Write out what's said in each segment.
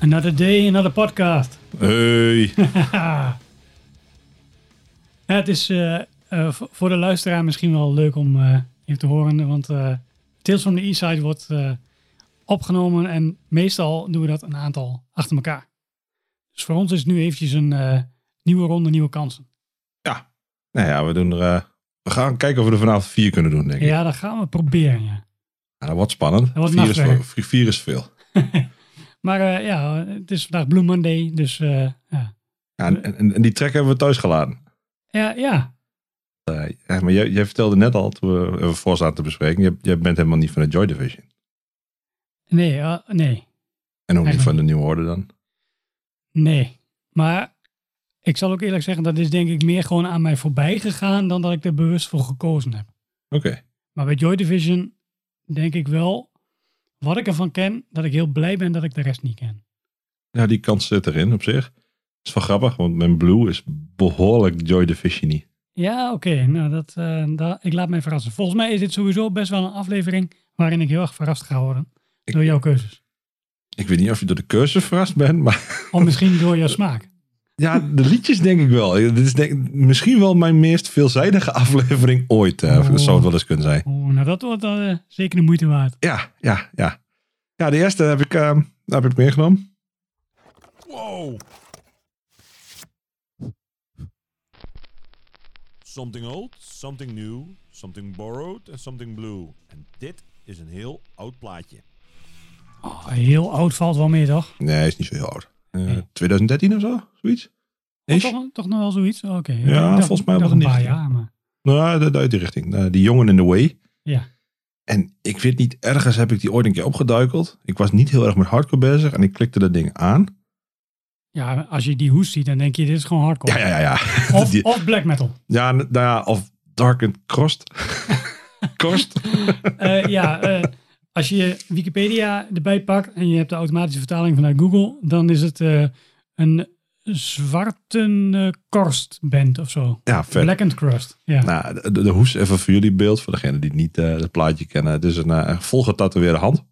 Another day, another podcast. Hey. ja, het is eh, eh, voor de luisteraar misschien wel leuk om eh, even te horen. Want Tales from the Eastside wordt opgenomen. En meestal doen we dat een aantal achter elkaar. Dus voor ons is het nu eventjes een nieuwe ronde, nieuwe kansen. Ja. Nou ja, we doen er... we gaan kijken of we er vanavond vier kunnen doen, denk ik. Ja, dat gaan we proberen, ja. Ja, dat wordt spannend. wordt vier, is vier is veel. Maar eh, ja, het is vandaag Blue Monday, dus eh, ja. Ja, en, en, en die track hebben we thuis geladen. Ja, ja. Eh, ja, maar jij, jij vertelde net al, toen we even voor zaten te bespreken, jij, jij bent helemaal niet van de Joy Division. Nee, nee, En ook niet van de New Order dan. nee. Maar ik zal ook eerlijk zeggen, dat is denk ik meer gewoon aan mij voorbij gegaan dan dat ik er bewust voor gekozen heb. Oké. Maar bij Joy Division denk ik wel, wat ik ervan ken, dat ik heel blij ben dat ik de rest niet ken. Ja, die kans zit erin op zich. is wel grappig, want mijn Blue is behoorlijk Joy Division niet. Ja, oké. Nou, dat, eh, dat, ik laat mij verrassen. Volgens mij is dit sowieso best wel een aflevering waarin ik heel erg verrast ga worden. Ik- Door jouw keuzes. Ik weet niet of je door de cursus verrast bent, maar Of misschien door jouw smaak. Ja, de liedjes denk ik wel. Dit is denk, misschien wel mijn meest veelzijdige aflevering ooit. Oh. Zou het wel eens kunnen zijn. Oeh, nou, dat wordt eh, zeker de moeite waard. Ja, ja, ja. Ja, de eerste heb ik, eh, heb ik meegenomen. Whoa! Something old, something new, something borrowed en something blue. En dit is een heel oud plaatje. Oh, heel oud valt wel mee, toch? Nee, is niet zo heel oud. Eh, Nee. 2013 of zo, zoiets. Oh, toch, toch nog wel zoiets? Oké. Ik Ja, dacht- volgens mij was dacht het een paar niet. jaar, maar... Nou, uit die richting. Eh, die jongen in the way. Ja. En ik weet niet, ergens heb ik die ooit een keer opgeduikeld. Ik was niet heel erg met hardcore bezig en ik klikte dat ding aan. Ja, als je die hoes ziet, dan denk je, dit is gewoon hardcore. Ja, ja, ja. ja. Of, Die- of black metal. ja, nou ja, of Dark and Crossed. Kost. Eh, ja, eh, als je Wikipedia erbij pakt en je hebt de automatische vertaling vanuit Google, dan is het eh, een zwarte eh, korstband of zo. Ja, vet. Blackened crust. Ja. Nou, de, de, hoes, even voor jullie beeld, voor degenen die niet eh, het plaatje kennen. Het is een eh, volgetatoeëerde hand.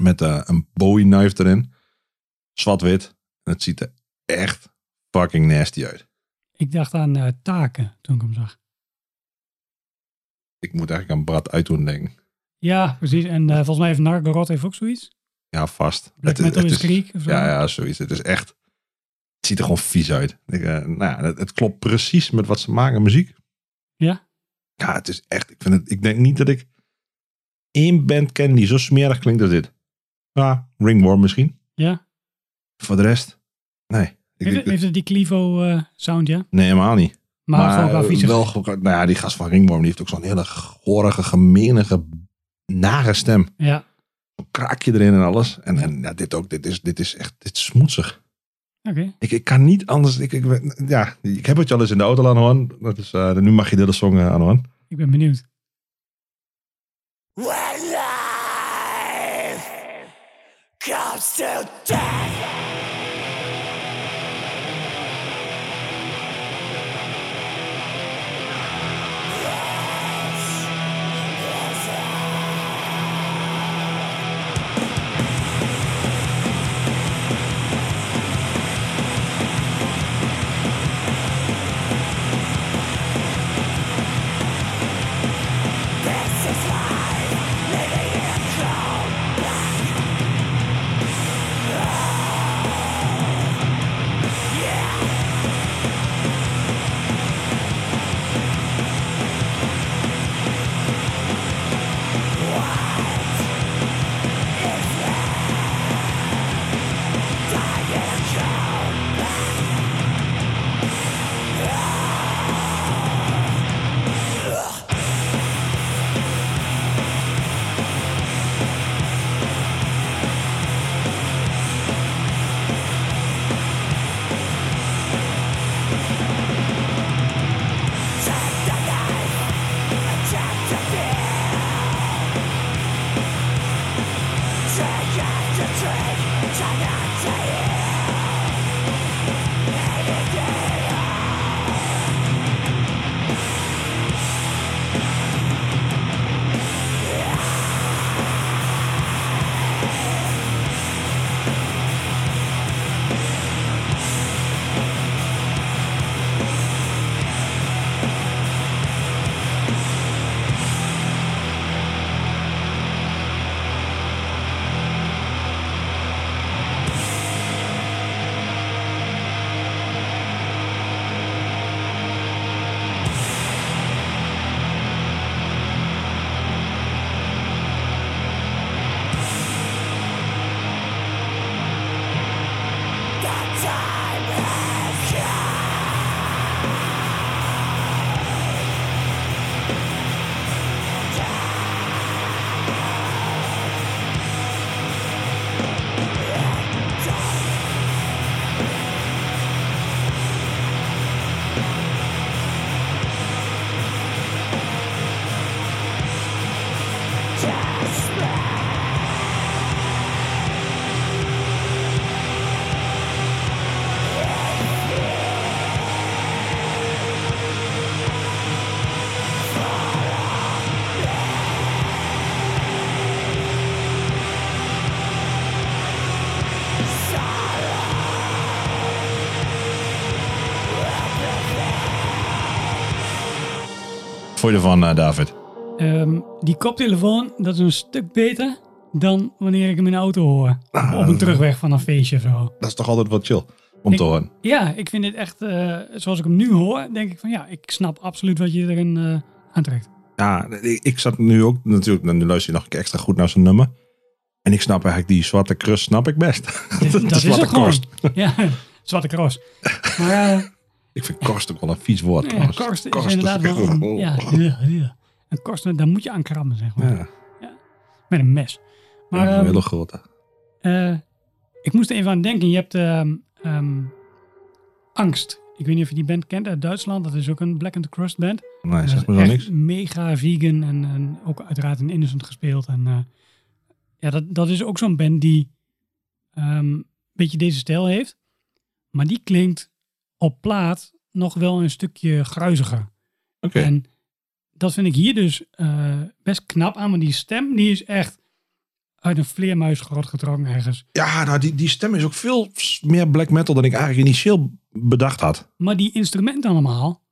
Met een Bowie knife erin. Zwart-wit. En het ziet er echt fucking nasty uit. Ik dacht aan taken toen ik hem zag. Ik moet eigenlijk aan Brad Uitdoen denken. Ja, precies. En eh, volgens mij heeft Nargoroth heeft ook zoiets. Ja, vast. Black Het- het is Greek of zo. Ja, ja, zoiets. Het is echt... Het ziet er gewoon vies uit. Ik, eh, nou ja, het, het klopt precies met wat ze maken, muziek. Ja? Ja, het is echt... Ik, vind het, ik denk niet dat ik één band ken die zo smerig klinkt als dit. Ja, Ringworm misschien. Ja? Voor de rest, nee. Ik, Heeft, het- heeft het die Clivo eh, sound, ja? nee, helemaal niet. Maar, vieze. wel, gewoon- nou ja, die gast van Ringworm die heeft ook zo'n hele gorige, gemenige, nare stem. Ja. Een kraakje erin en alles. En, en ja, dit ook, dit is, dit is echt, dit is smoetsig. Oké. Ik, ik kan niet anders. Ik, ik, ja, ik heb het je al eens in de auto aan horen. Dat is, eh, nu mag je de hele song eh, aan horen. Ik ben benieuwd. When life comes to death. Vond je ervan, eh, David? Ehm, die koptelefoon, dat is een stuk beter dan wanneer ik hem in de auto hoor. Ah. Op een terugweg van een feestje of zo. Dat is toch altijd wat chill om Ik- te horen. Ja, ik vind dit echt, eh, zoals ik hem nu hoor, denk ik van ja, ik snap absoluut wat je erin eh, aantrekt. Ja, ik, ik zat nu ook natuurlijk, nu luister je nog een keer extra goed naar zijn nummer. En ik snap eigenlijk die zwarte krust, snap ik best. Dit- dat is zwarte het gewoon. Ja, zwarte cross. Maar Ik vind korst ook wel een vies woord ja, is inderdaad is- wel een, ja, ja, ja. een korst, daar moet je aan krabben, zeg maar. Ja, Met een mes. Maar een ehm, hele grote. eh, ik moest er even aan denken. Je hebt ehm, ehm, Angst. Ik weet niet of je die band kent uit Duitsland. Dat is ook een Black and Crust band. Nee, zeg echt niks. mega vegan en, en ook uiteraard in Innocent gespeeld. En eh, ja, dat, dat is ook zo'n band die een beetje deze stijl heeft. Maar die klinkt op plaat nog wel een stukje gruiziger. Oké. En dat vind ik hier dus eh, best knap aan. Maar die stem die is echt uit een vleermuisgrot getrokken ergens. Ja, nou, die, die stem is ook veel meer black metal dan ik eigenlijk initieel bedacht had. Maar die instrumenten allemaal.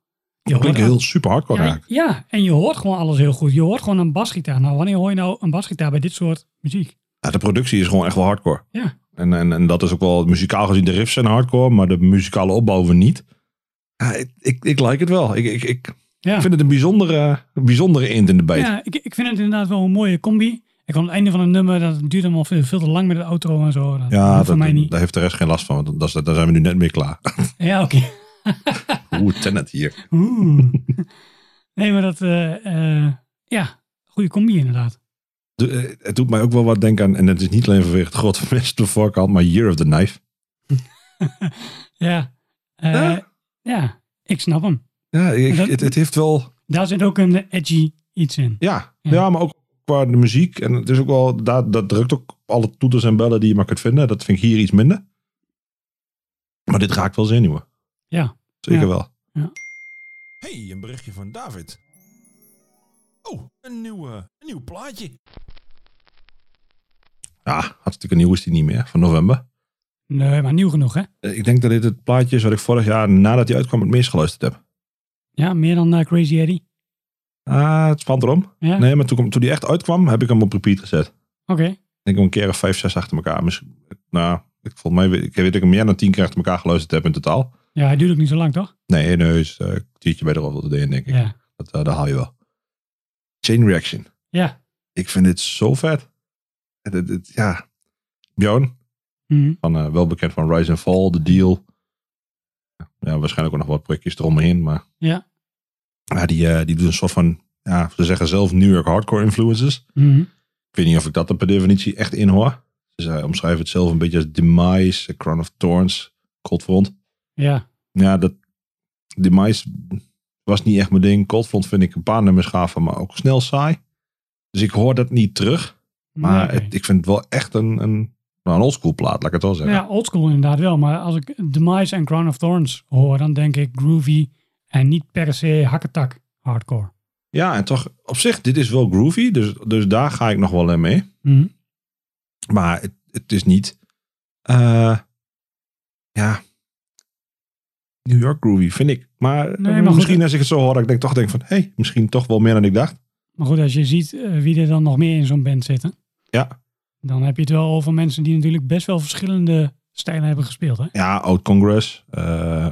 Dat klinkt heel super hardcore ja, eigenlijk. ja, en je hoort gewoon alles heel goed. Je hoort gewoon een basgitaar. Nou, wanneer hoor je nou een basgitaar bij dit soort muziek? Ja, de productie is gewoon echt wel hardcore. Ja. En, en, en dat is ook wel muzikaal gezien. De riffs zijn hardcore, maar de muzikale opbouw niet. Ja, ik, ik, ik like het wel. Ik, ik, ik Ja, vind het een bijzondere, een bijzondere eend in de bijt. ja ik, ik vind het inderdaad wel een mooie combi. Ik vond het einde van een nummer, dat duurt allemaal veel, veel te lang met de outro en zo. Dat Ja, voor dat, mij niet. daar heeft de rest geen last van. want Dat daar zijn we nu net mee klaar. Ja, oké. Oeh, Tenet hier. Oeh. Nee, maar dat, eh, eh, ja, goede combi inderdaad. De- eh, het doet mij ook wel wat denken aan, en het is niet alleen vanwege het de voorkant, maar Year of the Knife. Ja. Eh, Ja. ja, ik snap hem. Ja, ik- Dat- het, het heeft wel, Daar zit ook een edgy iets in. ja, Ja. ja. maar ook qua de muziek. En het is ook wel, daar, dat drukt ook alle toeters en bellen die je maar kunt vinden. Dat vind ik hier iets minder. Maar dit raakt wel zenuwen. Ja. Zeker Ja. wel. Hey, een berichtje van David. Oh, een nieuw, een nieuw plaatje. Ja, hartstikke nieuw is die niet meer. Van november. Nee, maar nieuw genoeg, hè? Eh, Ik denk dat dit het plaatje is wat ik vorig jaar nadat hij uitkwam het meest geluisterd heb. Ja, meer dan eh, Crazy Eddie. Ah, het spant erom. Ja, Nee, maar toen, toen die echt uitkwam, heb ik hem op repeat gezet. oké. Ik denk wel een keer of vijf, zes achter elkaar. Misschien, nou, ik, volgens mij weet ik weet dat ik hem meer dan tien keer achter elkaar geluisterd heb in totaal. Ja, hij duurt ook niet zo lang, toch? Nee, nee, is eh, een kwartiertje bij de Roll denk ik. Ja. Dat, eh, dat haal je wel. Chain Reaction. Ja. Ik vind dit zo vet. Het, het- het- ja. Bjorn, Mhm. van, eh, wel bekend van Rise and Fall, The Deal. Ja, waarschijnlijk ook nog wat projectjes eromheen, maar Ja. ja, die, eh, die doet een soort van, ja, ze zeggen zelf New York hardcore influences. Mhm. Ik weet niet of ik dat er per definitie echt in hoor. Ze omschrijven het zelf een beetje als Demise, A Crown of Thorns, Cold Front. Ja. Ja, dat Demise was niet echt mijn ding. Cold Front vind ik een paar nummers gaaf, maar ook snel saai. Dus ik hoor dat niet terug. Maar Nee, oké. het- ik vind het wel echt een, een, nou, een oldschool plaat, laat ik het wel zeggen. Ja, oldschool inderdaad wel. Maar als ik Demise en Crown of Thorns hoor, dan denk ik groovy en niet per se hakketak hardcore. Ja, en toch op zich, dit is wel groovy. Dus, dus daar ga ik nog wel in mee. Mhm. Maar het, het is niet. eh, ja. New York groovy, vind ik. Maar, Nee, maar eh, goed, misschien als ik het zo hoor, dat ik denk, toch denk van, hé, hey, misschien toch wel meer dan ik dacht. Maar goed, als je ziet eh, wie er dan nog meer in zo'n band zitten, Ja, dan heb je het wel over mensen die natuurlijk best wel verschillende stijlen hebben gespeeld. Hè? ja Oud Congress, eh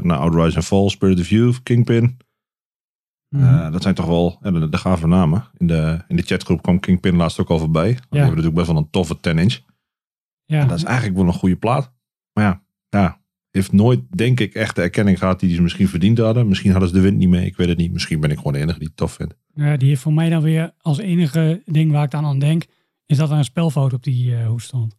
nou, Oud Rise and Fall, Spirit of Youth, Kingpin. Mhm. Eh, dat zijn toch wel ja, de, de gave namen. In de, in de chatgroep kwam Kingpin laatst ook al voorbij. Die hebben natuurlijk best wel een toffe 10-inch. ja. Dat is eigenlijk wel een goede plaat. Maar ja, ja, heeft nooit, denk ik, echt de erkenning gehad die ze misschien verdiend hadden. Misschien hadden ze de wind niet mee, ik weet het niet. Misschien ben ik gewoon de enige die het tof vindt. Ja, die heeft voor mij dan weer als enige ding waar ik dan aan denk, is dat er een spelfout op die eh hoes stond.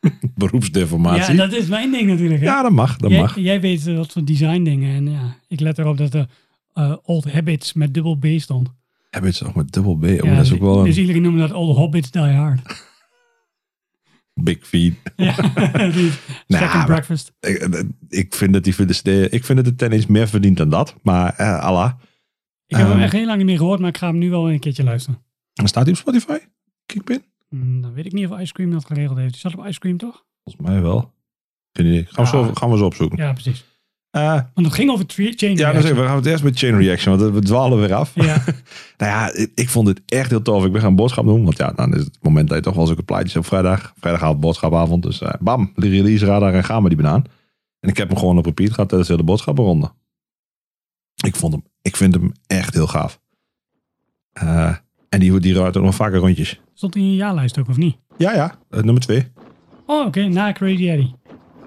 Beroepsdeformatie. Ja, Ja, dat is mijn ding natuurlijk. Hè? dat mag, dat jij, mag. jij weet eh, wat voor design dingen. En ja, ik let erop dat er eh, Old Habits met dubbel B stond. Het ook met dubbel B? Oh, ja, dat is ook wel een Dus iedereen noemde dat Old Hobbits Die Hard. Big feed. ja, die maar- breakfast. Ik, eh, ik vind dat die ik vind dat de 10-inch meer verdient dan dat. Maar eh Allah. Ik heb hem Ehm. echt heel lang niet meer gehoord, maar ik ga hem nu wel een keertje luisteren. Staat hij op Spotify? Kingpin? Hmm, dan weet ik niet of Ice Cream dat geregeld heeft. Die zat op Ice Cream toch? Volgens mij wel. Geen idee. Gaan we, Ah. zo, gaan we zo opzoeken. Ja, precies. Eh, Want het ging over chain ja, dan reaction. zeggen we gaan het eerst met Chain Reaction, want we dwalen weer af. Ja, Nou ja, ik, ik vond dit echt heel tof. Ik ben gaan boodschap doen, want ja, dan is het moment dat je toch wel zulke plaatjes op vrijdag. Vrijdagavond boodschapavond, dus eh, bam, de release radar en gaan we die banaan. En ik heb hem gewoon op repeat gehad tijdens de hele boodschappenronde. Ik vond hem, ik vind hem echt heel gaaf. Eh, en die, die rijdt ook nog vaker rondjes. stond in je jaarlijst ook, of niet? Ja, ja, nummer twee. Oh, oké, na Crazy Eddie.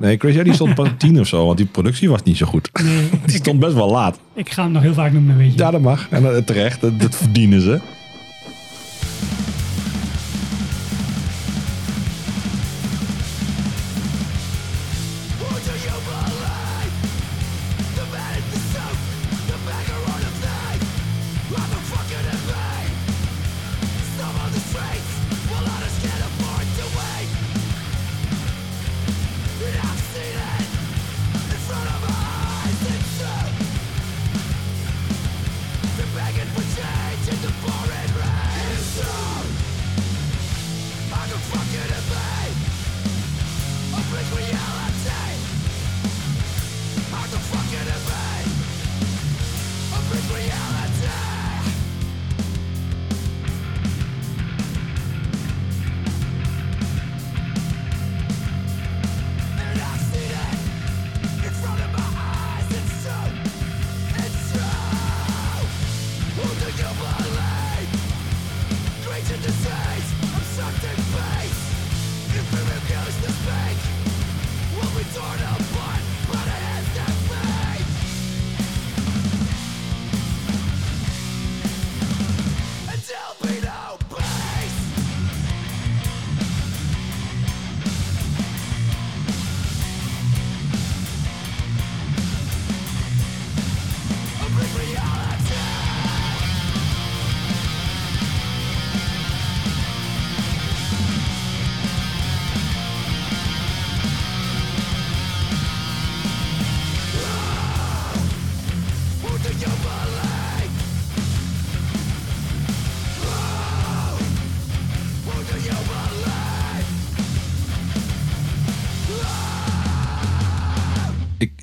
Nee, Chris, die stond pas tien of zo, want die productie was niet zo goed. Nee, Die stond best wel laat. ik ga hem nog heel vaak noemen, weet je. Ja, dat mag. En eh, terecht, dat, dat verdienen ze. disorder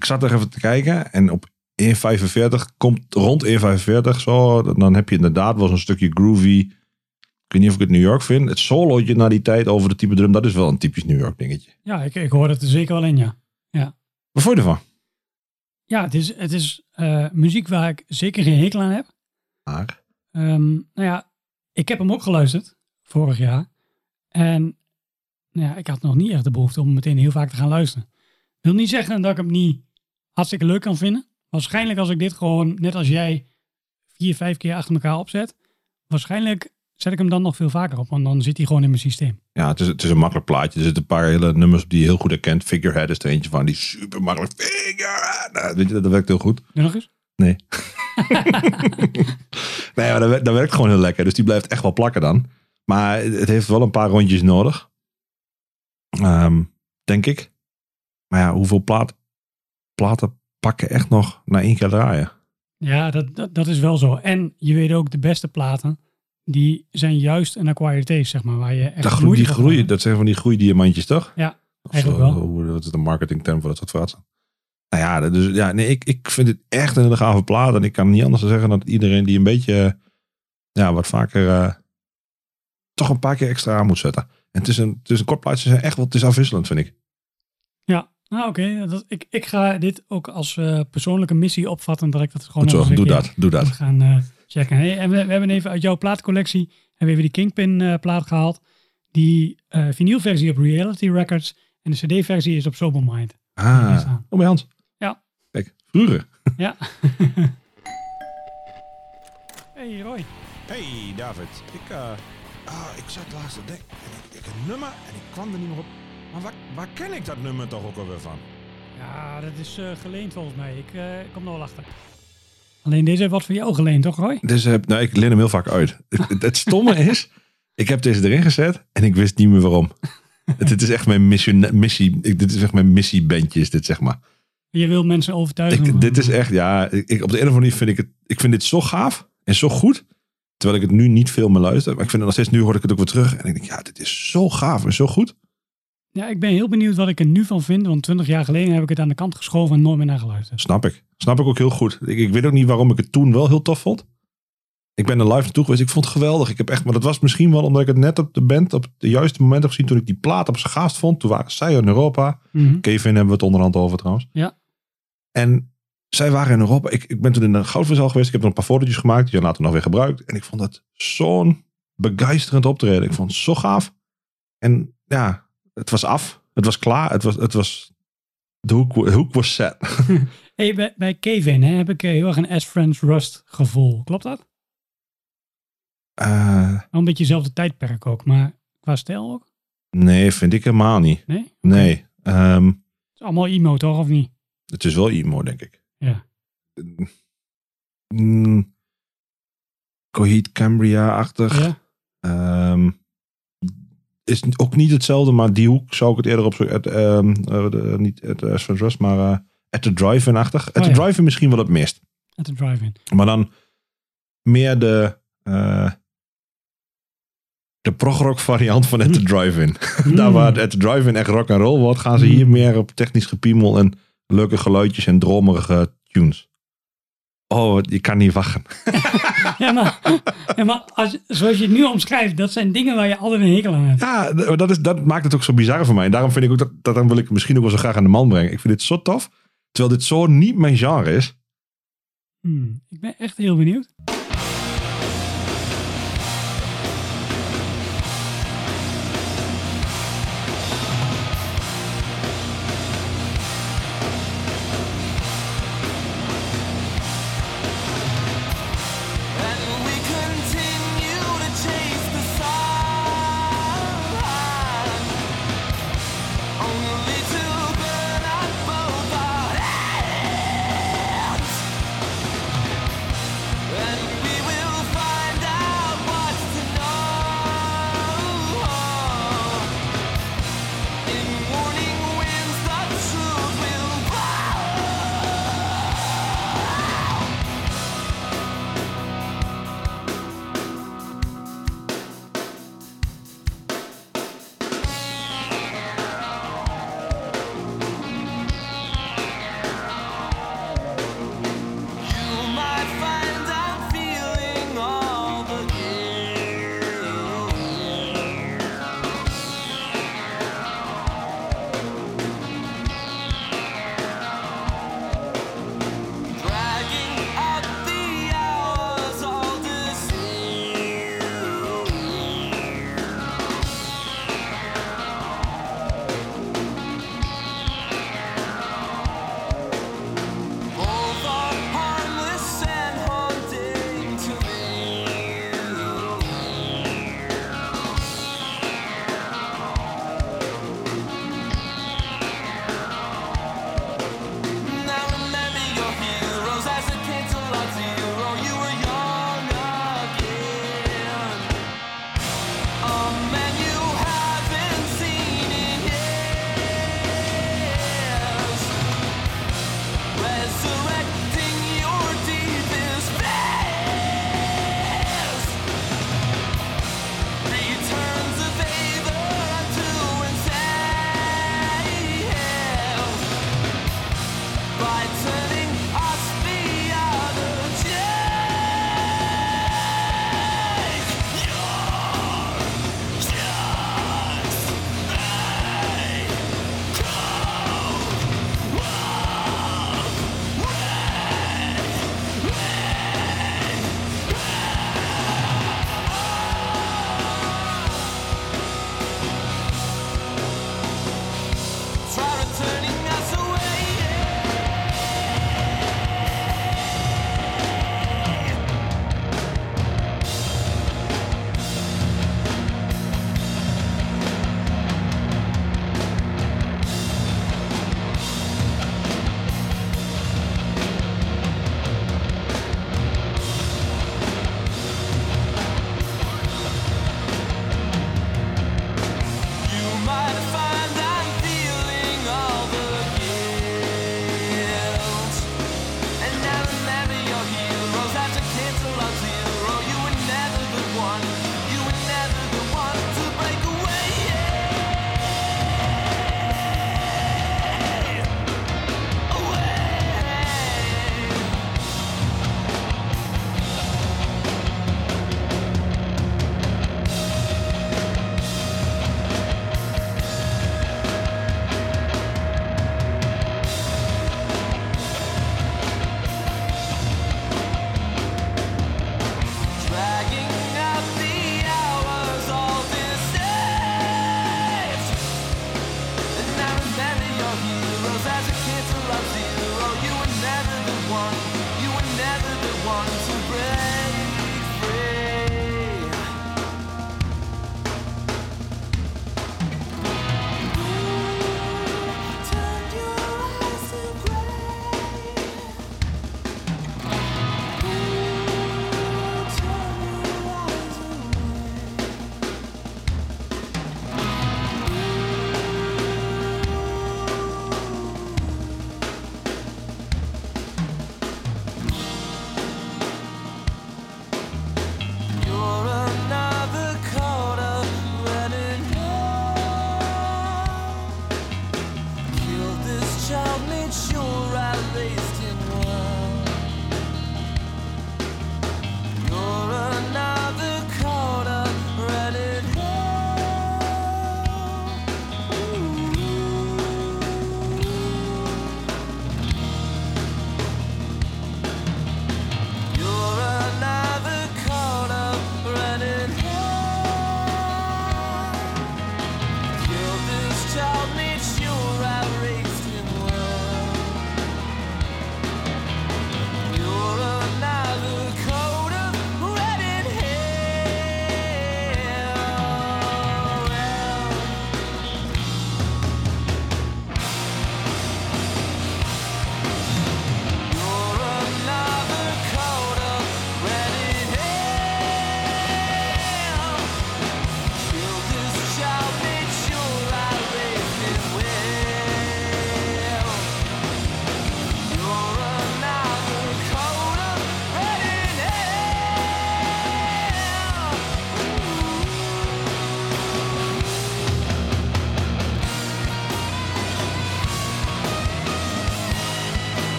ik, zat er even te kijken en op 1.45 komt rond 1.45 zo. Dan heb je inderdaad wel zo'n stukje groovy. Ik weet niet of ik het New York vind. Het solootje na die tijd over de type drum, dat is wel een typisch New York dingetje. Ja, ik, ik hoor het er zeker wel in, ja. Wat vond je ervan? Ja, het is, het is eh, muziek waar ik zeker geen hekel aan heb. Maar, Ehm, nou ja, ik heb hem ook geluisterd vorig jaar. En nou ja, ik had nog niet echt de behoefte om meteen heel vaak te gaan luisteren. Wil niet zeggen dat ik hem niet hartstikke leuk kan vinden. Waarschijnlijk als ik dit gewoon, net als jij, vier, vijf keer achter elkaar opzet. Waarschijnlijk zet ik hem dan nog veel vaker op, want dan zit hij gewoon in mijn systeem. ja, het is, het is een makkelijk plaatje. Er zitten een paar hele nummers die je heel goed herkent. Figurehead is er eentje van, die super makkelijk. Figurehead! Nou, weet je, dat werkt heel goed. Doe nog eens. Nee. nee, maar dat, werkt- dat werkt gewoon heel lekker. Dus die blijft echt wel plakken dan. Maar het heeft wel een paar rondjes nodig. Ehm, denk ik. Maar ja, hoeveel plaat, platen pakken echt nog na één keer draaien? Ja, dat, dat, dat is wel zo. En je weet ook, de beste platen, die zijn juist een acquired taste, zeg maar. Waar je echt De groei, die voor groei, gaat. dat zijn van die groeidiamantjes, toch? Ja, Of eigenlijk zo, wel. Hoe, wat is de marketingterm voor dat soort fratsen? Nou ja, dus, ja nee, ik, ik vind het echt een hele gave plaat. En ik kan niet anders zeggen dan dat iedereen die een beetje, ja, wat vaker, eh, toch een paar keer extra aan moet zetten. En het is een, het is een kort plaatje, echt wel, het is afwisselend, vind ik. Ja, nou oké. dat Ik, ik ga dit ook als eh, persoonlijke missie opvatten, dat ik dat gewoon Goed zo, doe dat, doe dat. moet gaan eh, checken. Hey, en we, we hebben even uit jouw plaatcollectie, hebben we even die Kingpin eh, plaat gehaald. Die eh vinylversie op Reality Records en de cd-versie is op Sober Mind. Ah, oh bij Hans. Ja. Kijk, vroeger. Ja. hey Roy. Hey David, ik, eh, ah, ik zat laatst te denken, en ik, ik een nummer en ik kwam er niet meer op. Maar waar, waar ken ik dat nummer toch ook alweer van? Ja, dat is eh, geleend volgens mij. Ik eh, kom er wel achter. Alleen deze heeft wat voor jou geleend, toch Roy? Dus eh, nou, ik leen hem heel vaak uit. Het, het stomme is, ik heb deze erin gezet en ik wist niet meer waarom. Het, het is echt mijn missie, missie ik, dit is echt mijn missiebandje, is dit zeg maar. Je wil mensen overtuigen. Ik, dit is echt, ja, ik, ik- op de een of andere manier vind ik het, ik vind dit zo gaaf en zo goed. Terwijl ik het nu niet veel meer luister. Maar ik vind het nog steeds, nu hoor ik het ook weer terug. En ik denk, ja, dit is zo gaaf en zo goed. Ja, ik ben heel benieuwd wat ik er nu van vind. Want 20 jaar geleden heb ik het aan de kant geschoven en nooit meer naar geluisterd. Snap ik. Snap ik ook heel goed. Ik, ik weet ook niet waarom ik het toen wel heel tof vond. Ik ben er live naartoe geweest. Ik vond het geweldig. Ik heb echt, maar dat was misschien wel omdat ik het net op de band op de juiste moment heb gezien toen ik die plaat op zijn gaast vond. Toen waren zij in Europa. Mhm. Kevin hebben we het onderhand over trouwens. Ja. En zij waren in Europa. Ik, ik ben toen in de Goudvisal geweest. Ik heb er een paar fotootjes gemaakt. Die zijn later nog weer gebruikt. En ik vond het zo'n begeisterend optreden. Ik vond het zo gaaf. En ja, het was af. Het was klaar. Het was, het was de hoek, de hoek was set. Hey, bij, bij Kevin hè, heb ik eh, heel erg een As Friends Rust gevoel. Klopt dat? Eh, een beetje hetzelfde tijdperk ook, maar qua stijl ook? nee, vind ik helemaal niet. Nee? Nee. ehm, Het is allemaal emo toch, of niet? het is wel emo, denk ik. Ja. Mm, Coheed Cambria-achtig. Ja? Ehm, is ook niet hetzelfde, maar die hoek zou ik het eerder op zo. Het, ehm, eh, de- niet het uh, Rust, maar eh at the drive-in-achtig. At Oh, the ja. drive-in misschien wel het meest. At the drive-in. Maar dan meer de. eh de progrock variant van At the Drive-In. Daar Mm. waar het At the Drive-In echt rock and roll wordt, gaan ze hier Mm. meer op technisch gepiemel en leuke geluidjes en dromerige tunes. Oh, je kan niet wachten. Ja, maar, ja, maar als, zoals je het nu omschrijft, dat zijn dingen waar je altijd een hekel aan hebt. Ja, dat, is, dat maakt het ook zo bizar voor mij. En daarom vind ik ook dat, dat dan wil ik misschien ook wel zo graag aan de man brengen. Ik vind dit zo tof. Terwijl dit zo niet mijn genre is. Hmm, ik ben echt heel benieuwd.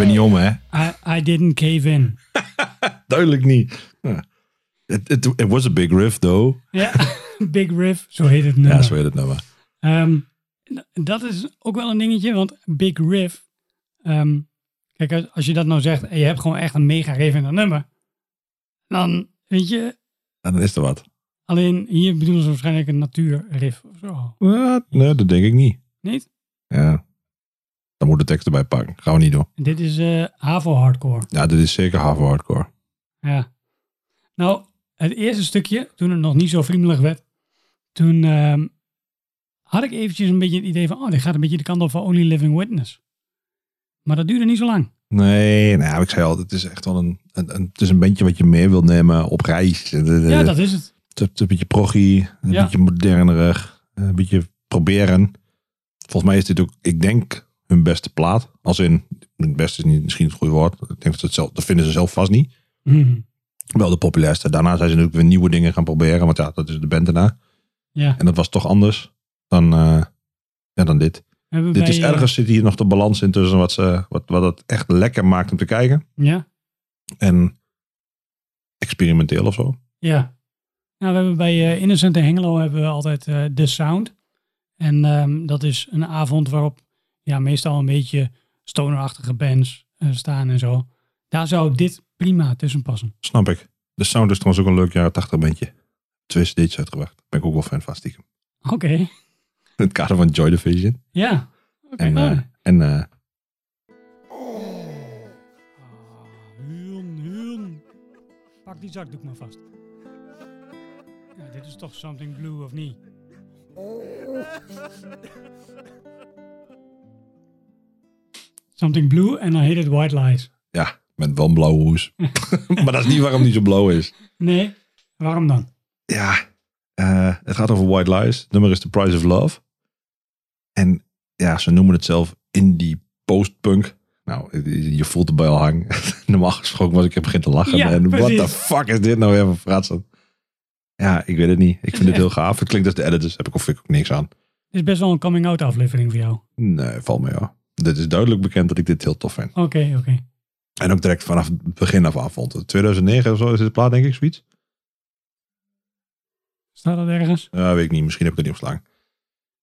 Bent niet om, hè? I, I didn't cave in. Duidelijk niet. Ja. It, it, it was a big riff, though. Ja, Big Riff, zo heet het nummer. Ja, zo heet het nou maar. Ehm, n- dat is ook wel een dingetje, want Big Riff. ehm, kijk, als, als je dat nou zegt en je hebt gewoon echt een mega riff in dat nummer. Dan, weet je, dan is er wat. alleen hier bedoelen ze waarschijnlijk een natuurriff of zo. Wat? Nee, dat denk ik niet. Niet? Ja. Dan moet de tekst erbij pakken. Gaan we niet doen. En dit is eh Havo Hardcore. Ja, dit is zeker half hardcore. Ja. Nou, het eerste stukje, toen het nog niet zo vriendelijk werd, toen ehm, had ik eventjes een beetje het idee van, oh, dit gaat een beetje de kant op van Only Living Witness. Maar dat duurde niet zo lang. Nee, nou, ik zei al, het is echt wel een, een, een- het is een bandje wat je mee wilt nemen op reis. Het- Ja, dat is het. het, het- een beetje proggy, een Ja. beetje modernerig, een beetje proberen. Volgens mij is dit ook, ik denk, hun beste plaat. Als in, het beste is niet, misschien het goede woord. Ik denk dat, het zelf, dat vinden ze zelf vast niet. Mhm. Wel de populairste. Daarna zijn ze natuurlijk weer nieuwe dingen gaan proberen. Want ja, dat is de band daarna. Ja. En dat was toch anders dan, eh, ja, dan dit. Hebben Dit bij, is eh, ergens zit hier nog de balans in tussen wat, ze, wat, wat het echt lekker maakt om te kijken. Ja, En experimenteel of zo. ja. Nou, we hebben bij eh, Innocent en Hengelo hebben we altijd The Sound. En ehm, dat is een avond waarop ja, meestal een beetje stonerachtige bands eh, staan en zo. Daar zou dit prima tussen passen. Snap ik. De Sound is trouwens ook een leuk jaren 80 bandje. Twee cd's uitgebracht. Daar ben ik ook wel fan van stiekem. Oké, In het kader van Joy Division. ja. Oké, En, eh, en huun. Pak die zakdoek maar vast. Ja, dit is toch Something Blue of niet? Something Blue en dan heet het White Lies. ja, met wel een blauwe hoes. maar dat is niet waarom die zo blauw is. Nee, waarom dan? Ja, eh, het gaat over White Lies. Het nummer is The Price of Love. En ja, ze noemen het zelf indie postpunk. Nou, je voelt erbij al hang. Normaal gesproken was ik heb begin te lachen. Ja, en what the fuck is dit nou weer voor fratsen? Ja, ik weet het niet. Ik vind het heel gaaf. Het klinkt als de editors. Heb ik of ik ook niks aan. Dit is best wel een coming-out aflevering voor jou. Nee, valt mee hoor. Dit is duidelijk bekend dat ik dit heel tof vind. Oké, oké. En ook direct vanaf het begin af aan vond. 2009 of zo is dit plaat denk ik, zoiets. Staat dat ergens? Ja, weet ik niet. Misschien heb ik het niet opslaan.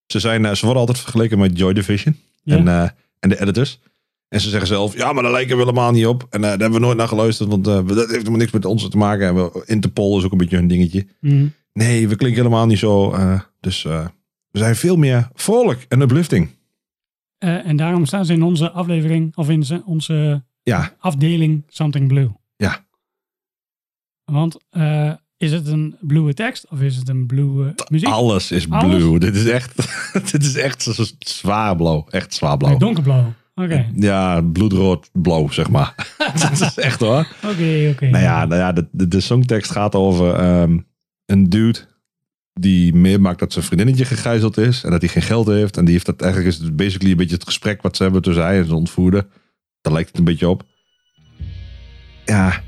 Ze, zijn, eh, ze worden altijd vergeleken met Joy Division en, eh, en de editors. En ze zeggen zelf, ja, maar daar lijken we helemaal niet op. En eh, daar hebben we nooit naar geluisterd, want dat heeft helemaal niks met ons te maken. En we- Interpol is ook een beetje hun dingetje. Mhm. Nee, we klinken helemaal niet zo. dus we zijn veel meer vrolijk en uplifting. Eh, en daarom staan ze in onze aflevering, of in ze- onze Ja, afdeling Something Blue. Ja. Want eh, is het een blue tekst of is het een blue muziek? alles is blue. Dit is echt, dit is echt zwaar blauw. Echt zwaar blauw. Nee, donkerblauw. Oké, Ja, bloedrood blauw, zeg maar. dat is echt hoor. oké, oké. Nou ja, nou ja de, de, de songtekst gaat over ehm, een dude die meemaakt dat zijn vriendinnetje gegijzeld is en dat hij geen geld heeft. En die heeft dat eigenlijk is het basically een beetje het gesprek wat ze hebben tussen hij en zijn ontvoerder. Daar lijkt het een beetje op. Ja.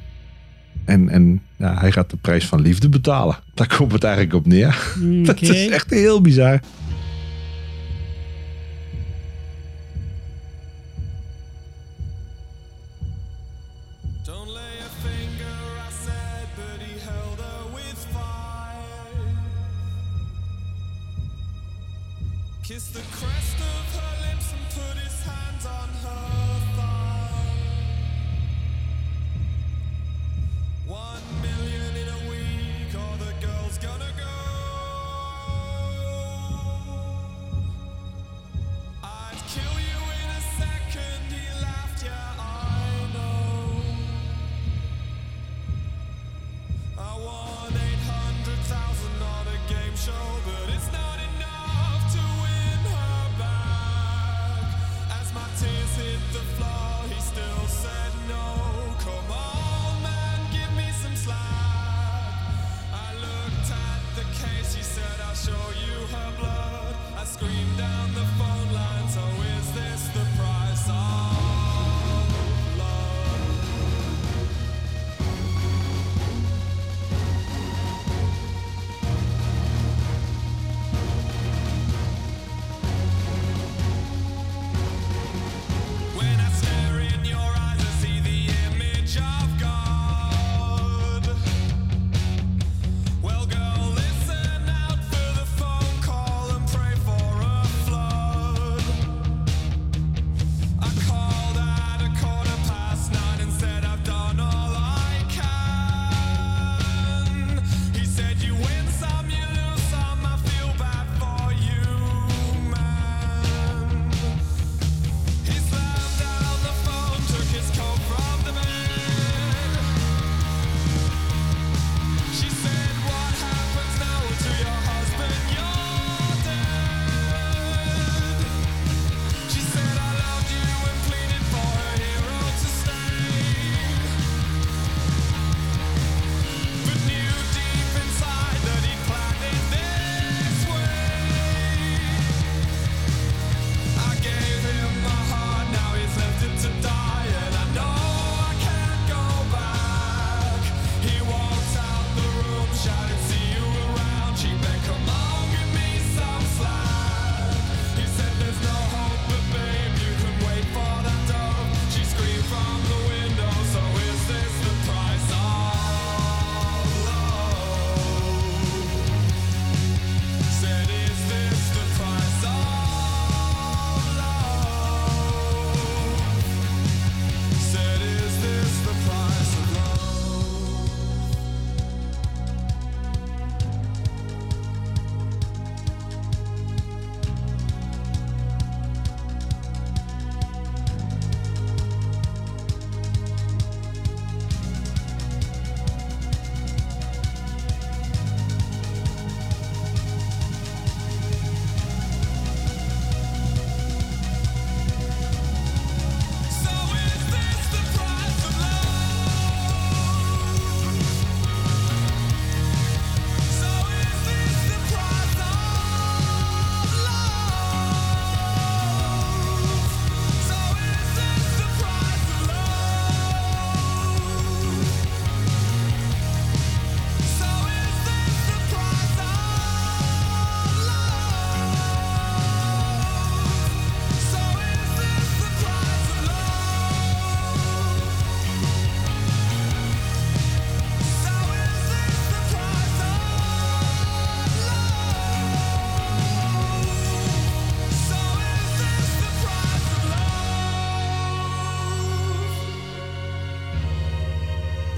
En, en ja, hij gaat de prijs van liefde betalen. Daar komt het eigenlijk op neer. Dat is echt heel bizar.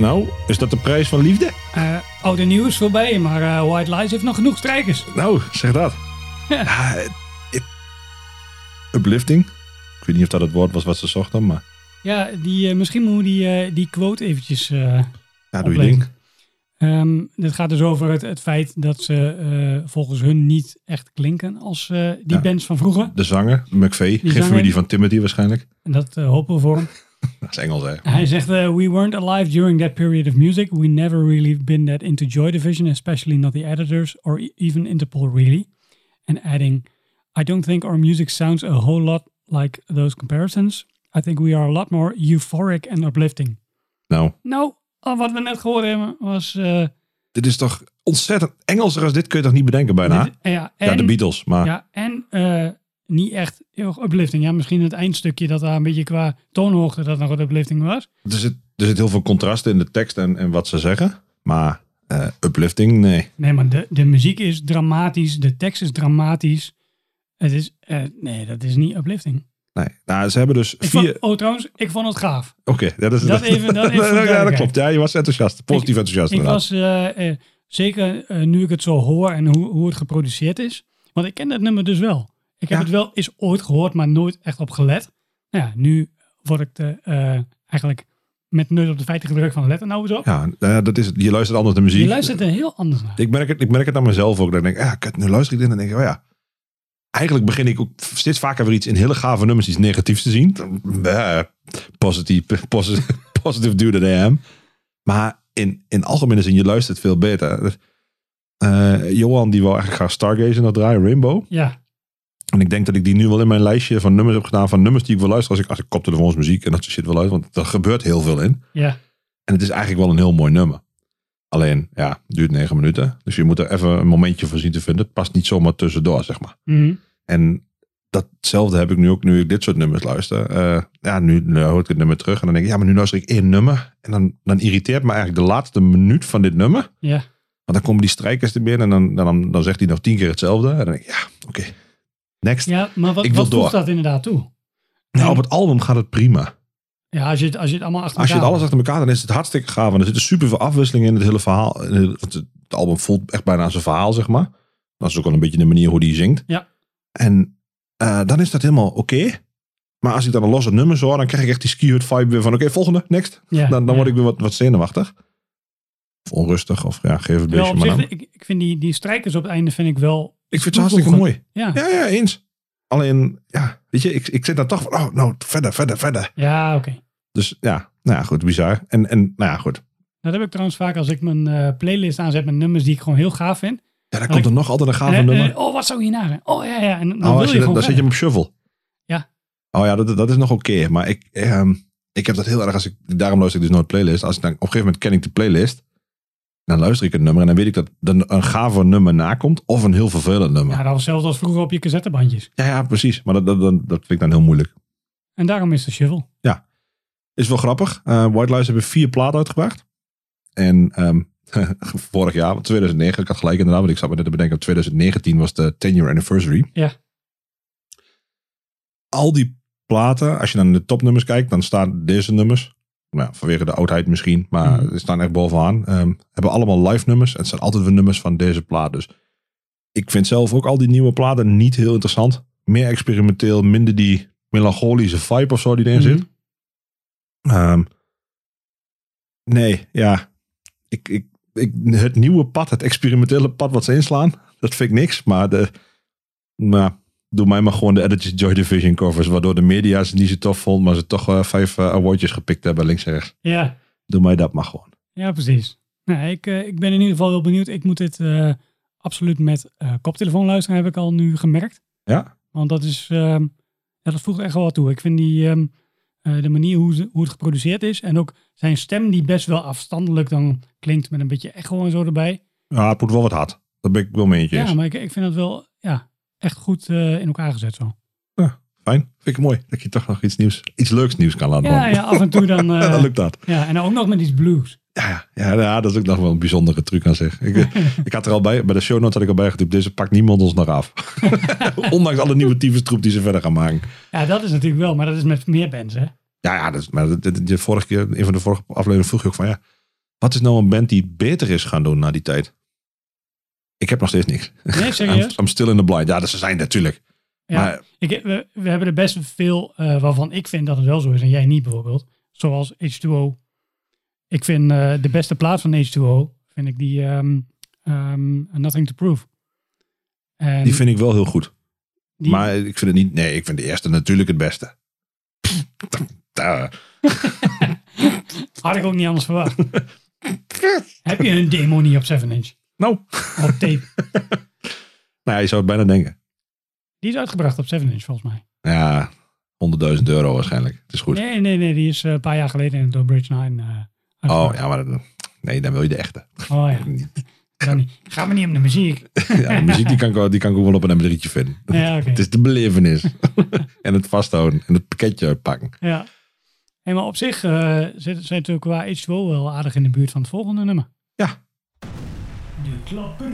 Nou, is dat de prijs van liefde? Eh oud en nieuw is voorbij, maar eh, White Lies heeft nog genoeg strijkers. Nou, zeg dat. Ja. Uplifting. Ik weet niet of dat het woord was wat ze zochten, maar Ja, die, eh, misschien moet die, die quote eventjes... ja, doe je ding. Ehm, dit gaat dus over het, het feit dat ze volgens hun niet echt klinken als die Ja. bands van vroeger. De zanger, McVeigh, geen zanger- familie van Timothy waarschijnlijk. En dat hopen we voor hem. Dat is Engels, hè? Hij zegt, eh, we weren't alive during that period of music. We never really been that into Joy Division, especially not the editors or e- even Interpol really. And adding, I don't think our music sounds a whole lot like those comparisons. I think we are a lot more euphoric and uplifting. Nou, Nou, wat we net gehoord hebben was... eh, dit is toch ontzettend Engelser als dit kun je toch niet bedenken bijna? dit- ja, ja, de Beatles, maar Ja, en eh, niet echt heel erg uplifting. Ja, misschien het eindstukje dat daar een beetje qua toonhoogte dat nog wat uplifting was. er zit, er zit heel veel contrast in de tekst en, en wat ze zeggen. Maar eh, uplifting, nee. Nee, maar de, de muziek is dramatisch, de tekst is dramatisch. Het is, eh, nee, dat is niet uplifting. nee. Nou, ze hebben dus Ik vier... vond, oh, trouwens, ik vond het gaaf. Oké, dat is Dat even- dat even ja, dat klopt. Ja, je was enthousiast. Positief enthousiast Ik inderdaad. was eh, zeker nu ik het zo hoor en hoe, hoe het geproduceerd is. Want ik ken dat nummer dus wel. Ik heb Ja. het wel eens ooit gehoord, maar nooit echt op gelet. Nou ja, nu word ik de, eh, eigenlijk met neus op de feiten gedrukt van letter nou eens op. Ja, nou, dat is het. Je luistert anders naar muziek. Je luistert er heel anders naar. Ik merk het, ik merk het aan mezelf ook. Dat ik denk, ja, kut, nu luister ik dit en dan denk ik, oh ja. Eigenlijk begin ik ook steeds vaker weer iets in hele gave nummers iets negatiefs te zien. Positief, positive, positive dude that I am. Maar in, in algemene zin, je luistert veel beter. Eh, Johan, die wil eigenlijk graag Stargazer nog draaien, Rainbow. Ja, En ik denk dat ik die nu wel in mijn lijstje van nummers heb gedaan. Van nummers die ik wil luisteren als ik, als ik koptelefoons muziek en dat soort shit wil luisteren. Want er gebeurt heel veel in. ja. En het is eigenlijk wel een heel mooi nummer. Alleen, ja, het duurt negen minuten. Dus je moet er even een momentje voor zien te vinden. Het past niet zomaar tussendoor, zeg maar. Mhm. En datzelfde heb ik nu ook nu ik dit soort nummers luister. Eh, ja, nu, nu hoor ik het nummer terug en dan denk ik, ja, maar nu luister ik één nummer. En dan, dan irriteert me eigenlijk de laatste minuut van dit nummer. ja. Want dan komen die strijkers er binnen en dan, dan, dan zegt hij nog tien keer hetzelfde. En dan denk ik, ja, oké, next. Ja, maar wat, Ik wil wat voegt door. dat inderdaad toe? Nou, op het album gaat het prima. Ja, als je het, als je het allemaal achter Als je het alles achter elkaar, dan is het hartstikke gaaf. En er zitten super veel afwisselingen in het hele verhaal. Het, want het album voelt echt bijna aan zijn verhaal, zeg maar. Dat is ook wel een beetje de manier hoe die zingt. Ja. En eh, dan is dat helemaal oké. Maar als ik dan een losse nummers hoor, dan krijg ik echt die ski hut vibe weer van oké, volgende, next. Ja, Dan, dan ja. word ik weer wat, wat zenuwachtig. Of onrustig, of ja, geef het op maar zich, ik, ik vind die, die strijkers op het einde vind ik wel... Ik vind het hartstikke mooi. Ja, ja, Ja, ja, eens. Alleen, ja, weet je, ik, ik zit dan toch van, oh, nou, verder, verder, verder. oké. Dus ja, nou ja, goed, bizar. En, en nou ja, goed. Dat heb ik trouwens vaak als ik mijn eh, playlist aanzet met nummers die ik gewoon heel gaaf vind. Ja, dan komt er nog altijd een gave En, eh, nummer. eh, oh, wat zou hierna zijn? Oh ja, ja. En dan Oh, wil je, je, gewoon dan zet je hem op shuffle. Ja. Oh ja, dat, dat is nog oké. Maar ik, ehm, ik heb dat heel erg als ik. Daarom luister ik dus nooit playlist. Als ik dan op een gegeven moment ken ik de playlist. Dan luister ik het nummer en dan weet ik dat er een gave nummer nakomt. Of een heel vervelend nummer. Ja, Ja, dat was hetzelfde als vroeger op je cassettebandjes. ja, precies. Maar dat, dat, dat, dat vind ik dan heel moeilijk. En daarom is de shovel. Is wel grappig. Eh White Lies hebben vier platen uitgebracht. En ehm, vorig jaar, 2009, ik had gelijk inderdaad, want ik zat me net te bedenken, 2019 was de 10 year anniversary. Ja. Al die platen, als je naar de topnummers kijkt, dan staan deze nummers, nou, ja, vanwege de oudheid misschien, maar ze staan echt bovenaan. ehm, hebben allemaal live nummers en het zijn altijd weer nummers van deze plaat. Dus ik vind zelf ook al die nieuwe platen niet heel interessant. Meer experimenteel, minder die melancholische vibe of zo die erin Mhm. zit. Ehm, nee, ja. Ik, ik, ik, het nieuwe pad, het experimentele pad wat ze inslaan, dat vind ik niks. Maar de, nou, doe mij maar gewoon de Edited Joy Division covers, waardoor de media ze niet zo tof vond, maar ze toch eh, vijf eh, awardjes gepikt hebben links en rechts. Ja, Doe mij dat maar gewoon. ja precies. Nou, ik, eh, ik ben in ieder geval heel benieuwd. Ik moet dit absoluut met koptelefoon luisteren, heb ik al nu gemerkt. Ja? Want dat is, ehm, ja, dat voegt echt wel wat toe. Ik vind die, ehm, eh, de manier hoe, ze, hoe het geproduceerd is en ook zijn stem die best wel afstandelijk dan klinkt met een beetje echo en zo erbij. Ja, het moet wel wat hard. Dat ben ik wel mee eens. Ja, maar ik, ik vind het wel ja, echt goed eh, in elkaar gezet zo. Fijn. Vind ik mooi. Dat je toch nog iets nieuws, iets leuks nieuws kan laten Ja, ja, af en toe dan. dan lukt dat. ja, en ook nog met iets blues. Ja, ja, ja, ja, dat is ook nog wel een bijzondere truc aan zich. Ik, ik had er al bij, bij de show notes had ik al bijgetypt, deze pakt niemand ons nog af. Ondanks alle nieuwe tyfustroep die ze verder gaan maken. Ja, dat is natuurlijk wel, maar dat is met meer bands, hè? Ja, ja dat is, maar dat- de vorige keer, een van de vorige afleveringen vroeg je ook van ja, Wat is nou een band die beter is gaan doen na die tijd? Ik heb nog steeds niks. Nee, serieus? I'm still in the blind. Ja, dat ze zijn natuurlijk. Ja, Maar ik, we, we hebben er best veel eh, waarvan ik vind dat het wel zo is en jij niet bijvoorbeeld. Zoals H2O. Ik vind eh, de beste plaat van H2O, vind ik die ehm, ehm, Nothing to Prove. En die vind ik wel heel goed. die- Maar ik vind het niet. Nee, ik vind de eerste natuurlijk het beste. Had ik ook niet anders verwacht. Heb je een demo niet op 7 inch? Nou, Op tape. nou ja, je zou het bijna denken. Die is uitgebracht op 7 inch volgens mij. Ja, 100.000 euro waarschijnlijk. Het is goed. Nee, nee, nee. Die is eh, een paar jaar geleden door Bridge 9 eh oh, uitgebracht. ja, maar dan- nee, dan wil je de echte. Oh ja. Dan. Ga maar niet om de muziek. Ja, de muziek die kan, ik, wel- die kan ik ook wel op een M3'tje vinden. Ja, oké. Het is de belevenis. en het vasthouden en het pakketje pakken. Ja. Hey, maar op zich zit, zijn natuurlijk qua H2O wel aardig in de buurt van het volgende nummer. Ja. Klapper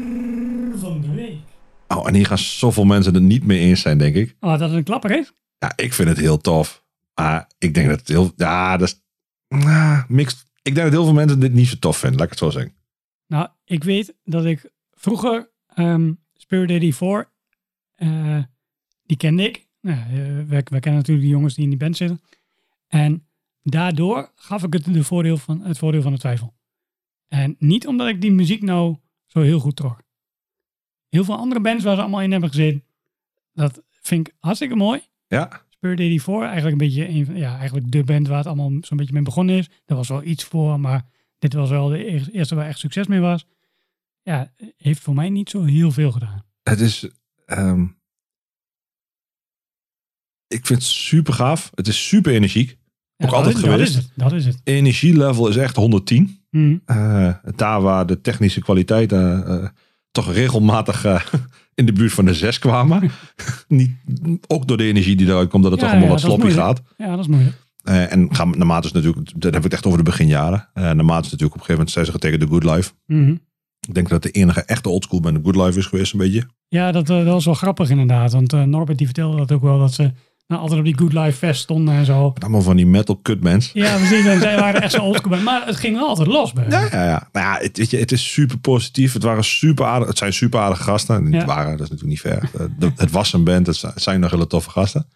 van de week. Oh, en hier gaan zoveel mensen het niet mee eens zijn, denk ik. Oh, dat het een klapper is? Ja, ik vind het heel tof. Maar ik denk dat het heel... Ja, dat is... Ah, mixed. Ik denk dat heel veel mensen dit niet zo tof vinden. Laat ik het zo zeggen. Nou, ik weet dat ik vroeger ehm Spirit 84, eh die kende ik. Nou, eh, wij, wij kennen natuurlijk de jongens die in die band zitten. En daardoor gaf ik het de voordeel van, het voordeel van de twijfel. En niet omdat ik die muziek nou zo heel goed trok. Heel veel andere bands waar ze allemaal in hebben gezeten, dat vind ik hartstikke mooi. Ja, Spirit 84, eigenlijk een beetje een, van- ja, eigenlijk de band waar het allemaal zo'n beetje mee begonnen is. Daar was wel iets voor, maar dit was wel de eer- eerste waar echt succes mee was. Ja, heeft voor mij niet zo heel veel gedaan. het is... ehm, ik vind het super gaaf. Het is super energiek. Ja, Ook altijd is, geweest. Dat is het. Dat is het. Energielevel is echt 110. Eh, daar waar de technische kwaliteiten eh, toch regelmatig eh, in de buurt van de 6 kwamen. Niet, ook door de energie die eruit komt, dat het Ja, toch allemaal ja, wat sloppy gaat. Ja, dat is moeilijk. En gaan, naarmate is natuurlijk, dat we het echt over de beginjaren. Naarmate is natuurlijk op een gegeven moment zijn ze tegen de Good Life. Mhm. Ik denk dat de enige echte oldschool band de Good Life is geweest, een beetje. Ja, dat, dat was wel grappig inderdaad. Want Norbert die vertelde dat ook wel, dat ze nou, altijd op die Good Life Fest stonden en zo. Met allemaal van die metal cut bands. Ja, precies. En zij waren echt zo oldschool. Maar het ging wel altijd los bij. Ja, ja, ja. Nou ja, het, weet je, het is super positief. Het, waren super aardig, het zijn super aardige gasten. Niet Ja. waren, dat is natuurlijk niet ver. Eh, het was een band, het zijn- nog hele toffe gasten.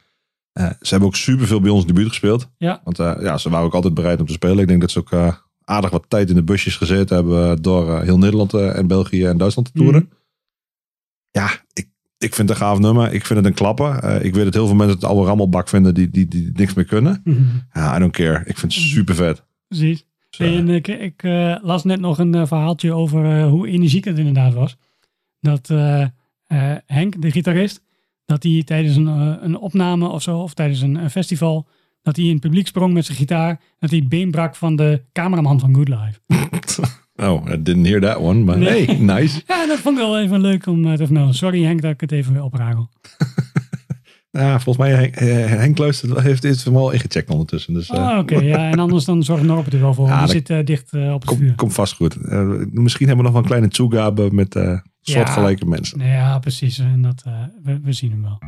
Eh, ze hebben ook super veel bij ons in de buurt gespeeld. Ja. Want eh, ja, ze waren ook altijd bereid om te spelen. Ik denk dat ze ook aardig wat tijd in de busjes gezeten hebben door heel Nederland en België en Duitsland te toeren. Mhm. Ja, ik, ik vind het een gaaf nummer. Ik vind het een klapper. Eh, ik weet dat heel veel mensen het oude rammelbak vinden die, die, die niks meer kunnen. Mhm. Ja, I don't care. Ik vind het Mhm. super vet. Precies. En ik ik eh, las net nog een eh, verhaaltje over hoe energiek het inderdaad was. Dat Henk, de gitarist, dat hij tijdens een, een opname of zo, of tijdens een, een festival, dat hij in het publiek sprong met zijn gitaar, dat hij het been brak van de cameraman van Good Life. oh, I didn't hear that one. Maar Nee. hey, nice. Ja, dat vond ik wel even leuk om eh, te vermelden. Sorry Henk dat ik het even opragel. Ja, volgens mij Henk, eh, Henk luistert, heeft dit al ingecheckt ondertussen. Dus Oh, oké. ja, en anders dan zorgt Norbert er wel voor. Ja, die zit dicht eh, op het kom, vuur. komt vast goed. Misschien hebben we nog wel een kleine toegabe met soortgelijke mensen. Ja, precies. En dat, we, we zien hem wel.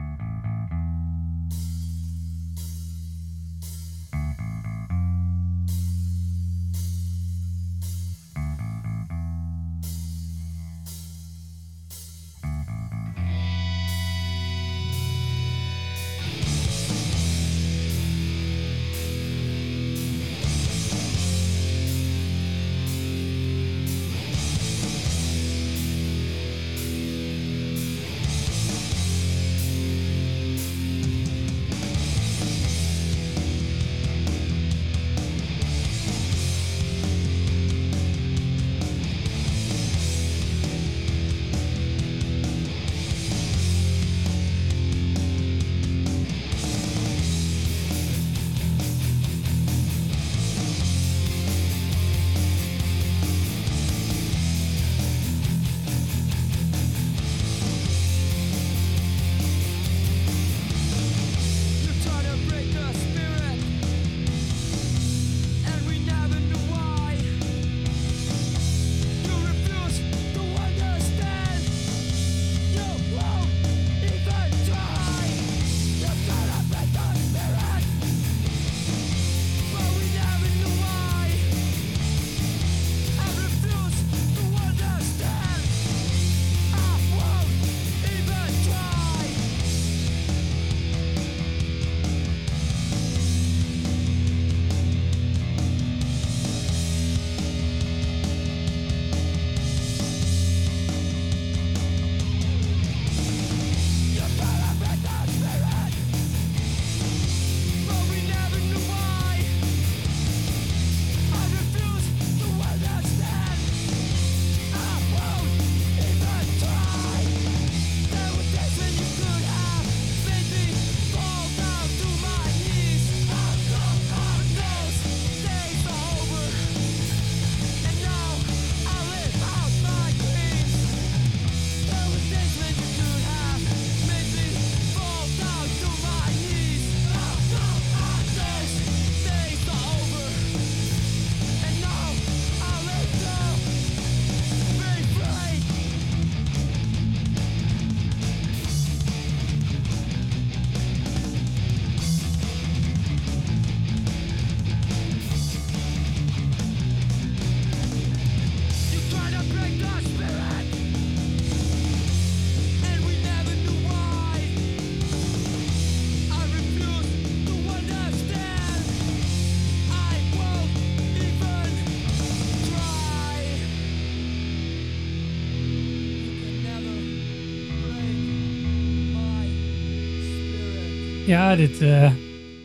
Ja, dit, eh,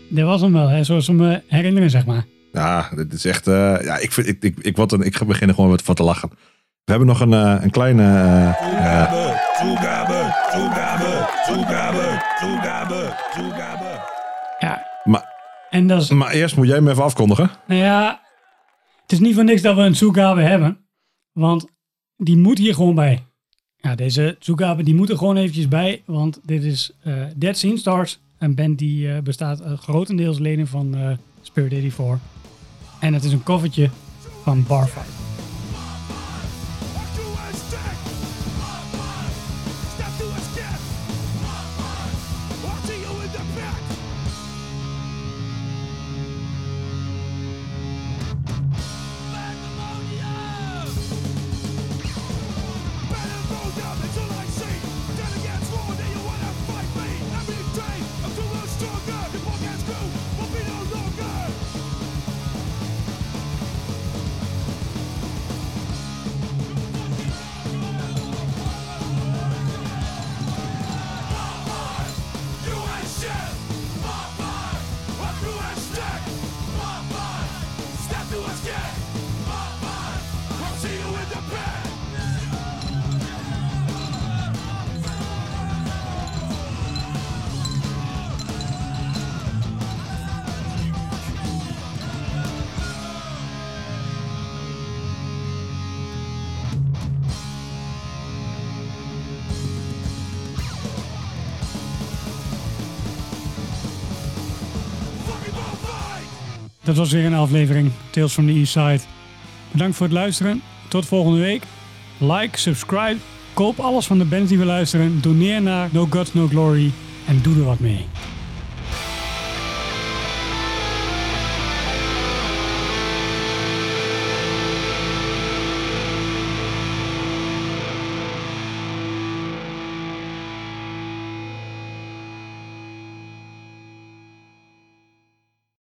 dit was hem wel, hè, zoals we me herinneren, zeg maar. Ja, dit is echt. eh, ja, ik, vind, ik, ik, een, ik ga beginnen gewoon wat van te lachen. We hebben nog een, eh, een kleine. eh, eh, Toegabe, toegabe, toegabe, toegabe, toegabe, toegabe. Ja, maar, en dat is, maar eerst moet jij hem even afkondigen. nou ja, het is niet voor niks dat we een Tsugabe hebben. Want die moet hier gewoon bij. Ja, deze Tsugabe die moet er gewoon eventjes bij. Want dit is eh, Dead Scene Stars. Een band die eh, bestaat uit grotendeels leden van eh, Spirit 84. En het is een covertje van Barfight. Dat was weer een aflevering Tales from the East Side. Bedankt voor het luisteren. Tot volgende week. Like, subscribe, koop alles van de bands die we luisteren. Doneer naar No Gods No Glory en doe er wat mee.